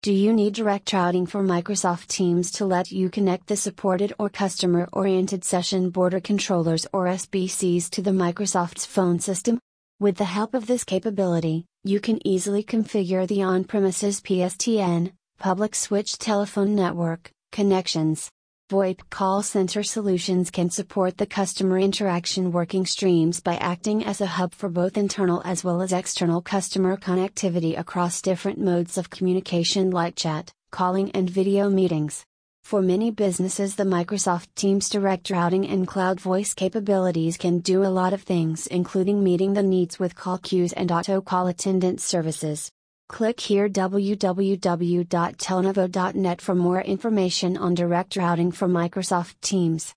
Do you need direct routing for Microsoft Teams to let you connect the supported or customer oriented session border controllers or SBCs to the Microsoft's phone system? With the help of this capability, you can easily configure the on premises PSTN, public switch telephone network, connections. VoIP call center solutions can support the customer interaction working streams by acting as a hub for both internal as well as external customer connectivity across different modes of communication like chat, calling, and video meetings. For many businesses, the Microsoft Teams direct routing and cloud voice capabilities can do a lot of things, including meeting the needs with call queues and auto call attendant services. Click here www.telnovo.net for more information on direct routing for Microsoft Teams.